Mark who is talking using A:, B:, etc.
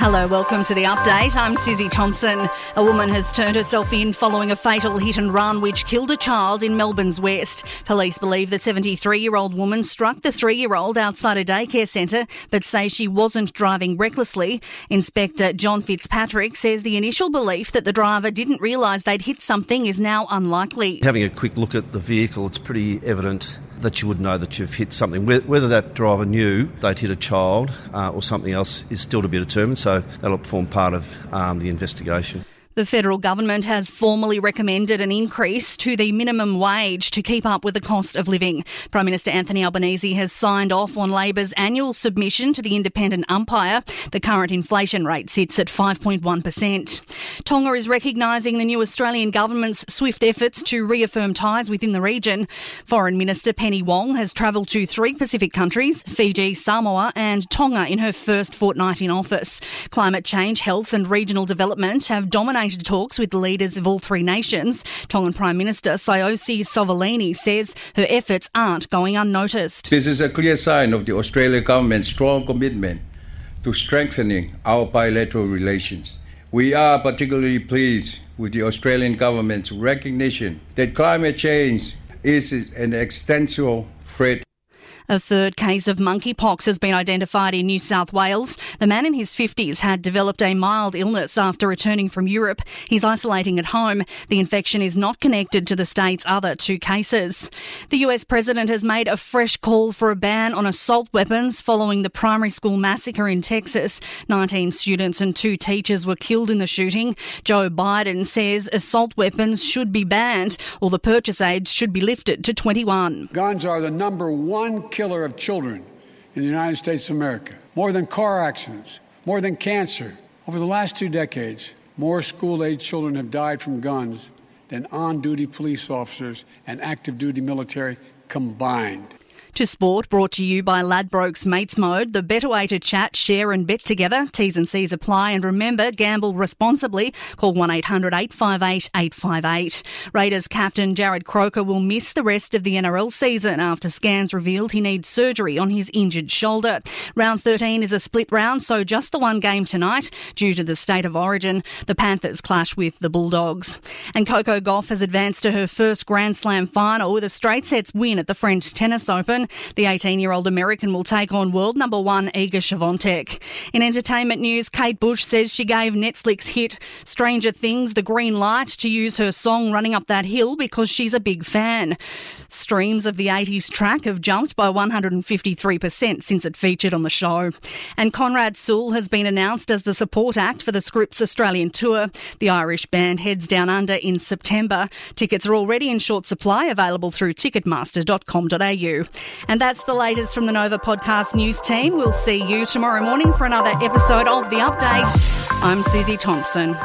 A: Hello, welcome to the update. I'm Susie Thompson. A woman has turned herself in following a fatal hit and run which killed a child in Melbourne's West. Police believe the 73 year old woman struck the three year old outside a daycare centre but say she wasn't driving recklessly. Inspector John Fitzpatrick says the initial belief that the driver didn't realise they'd hit something is now unlikely.
B: Having a quick look at the vehicle, it's pretty evident that you would know that you've hit something. Whether that driver knew they'd hit a child uh, or something else is still to be determined, so that'll form part of um, the investigation.
A: The federal government has formally recommended an increase to the minimum wage to keep up with the cost of living. Prime Minister Anthony Albanese has signed off on Labor's annual submission to the independent umpire. The current inflation rate sits at 5.1%. Tonga is recognising the new Australian government's swift efforts to reaffirm ties within the region. Foreign Minister Penny Wong has travelled to three Pacific countries, Fiji, Samoa, and Tonga in her first fortnight in office. Climate change, health, and regional development have dominated talks with leaders of all three nations. Tongan Prime Minister Siaosi Sovaleni says her efforts aren't going unnoticed.
C: This is a clear sign of the Australian government's strong commitment to strengthening our bilateral relations. We are particularly pleased with the Australian government's recognition that climate change is an existential threat
A: a third case of monkeypox has been identified in New South Wales. The man in his 50s had developed a mild illness after returning from Europe. He's isolating at home. The infection is not connected to the state's other two cases. The US president has made a fresh call for a ban on assault weapons following the primary school massacre in Texas. 19 students and two teachers were killed in the shooting. Joe Biden says assault weapons should be banned or the purchase age should be lifted to 21.
D: Guns are the number one killer of children in the United States of America. More than car accidents, more than cancer. Over the last two decades, more school age children have died from guns than on duty police officers and active duty military combined.
A: To sport, brought to you by Ladbrokes Mates Mode, the better way to chat, share, and bet together. T's and C's apply. And remember, gamble responsibly. Call 1 800 858 858. Raiders captain Jarrod Croker will miss the rest of the NRL season after scans revealed he needs surgery on his injured shoulder. Round 13 is a split round, so just the one game tonight. Due to the state of origin, the Panthers clash with the Bulldogs. And Coco Gauff has advanced to her first Grand Slam final with a straight sets win at the French Tennis Open. The 18 year old American will take on world number one Iga Swiatek. In entertainment news, Kate Bush says she gave Netflix hit Stranger Things the green light to use her song Running Up That Hill because she's a big fan. Streams of the 80s track have jumped by 153% since it featured on the show. And Conrad Sewell has been announced as the support act for the Script's Australian tour. The Irish band heads down under in September. Tickets are already in short supply, available through ticketmaster.com.au. And that's the latest from the Nova Podcast News team. We'll see you tomorrow morning for another episode of The Update. I'm Susie Thompson.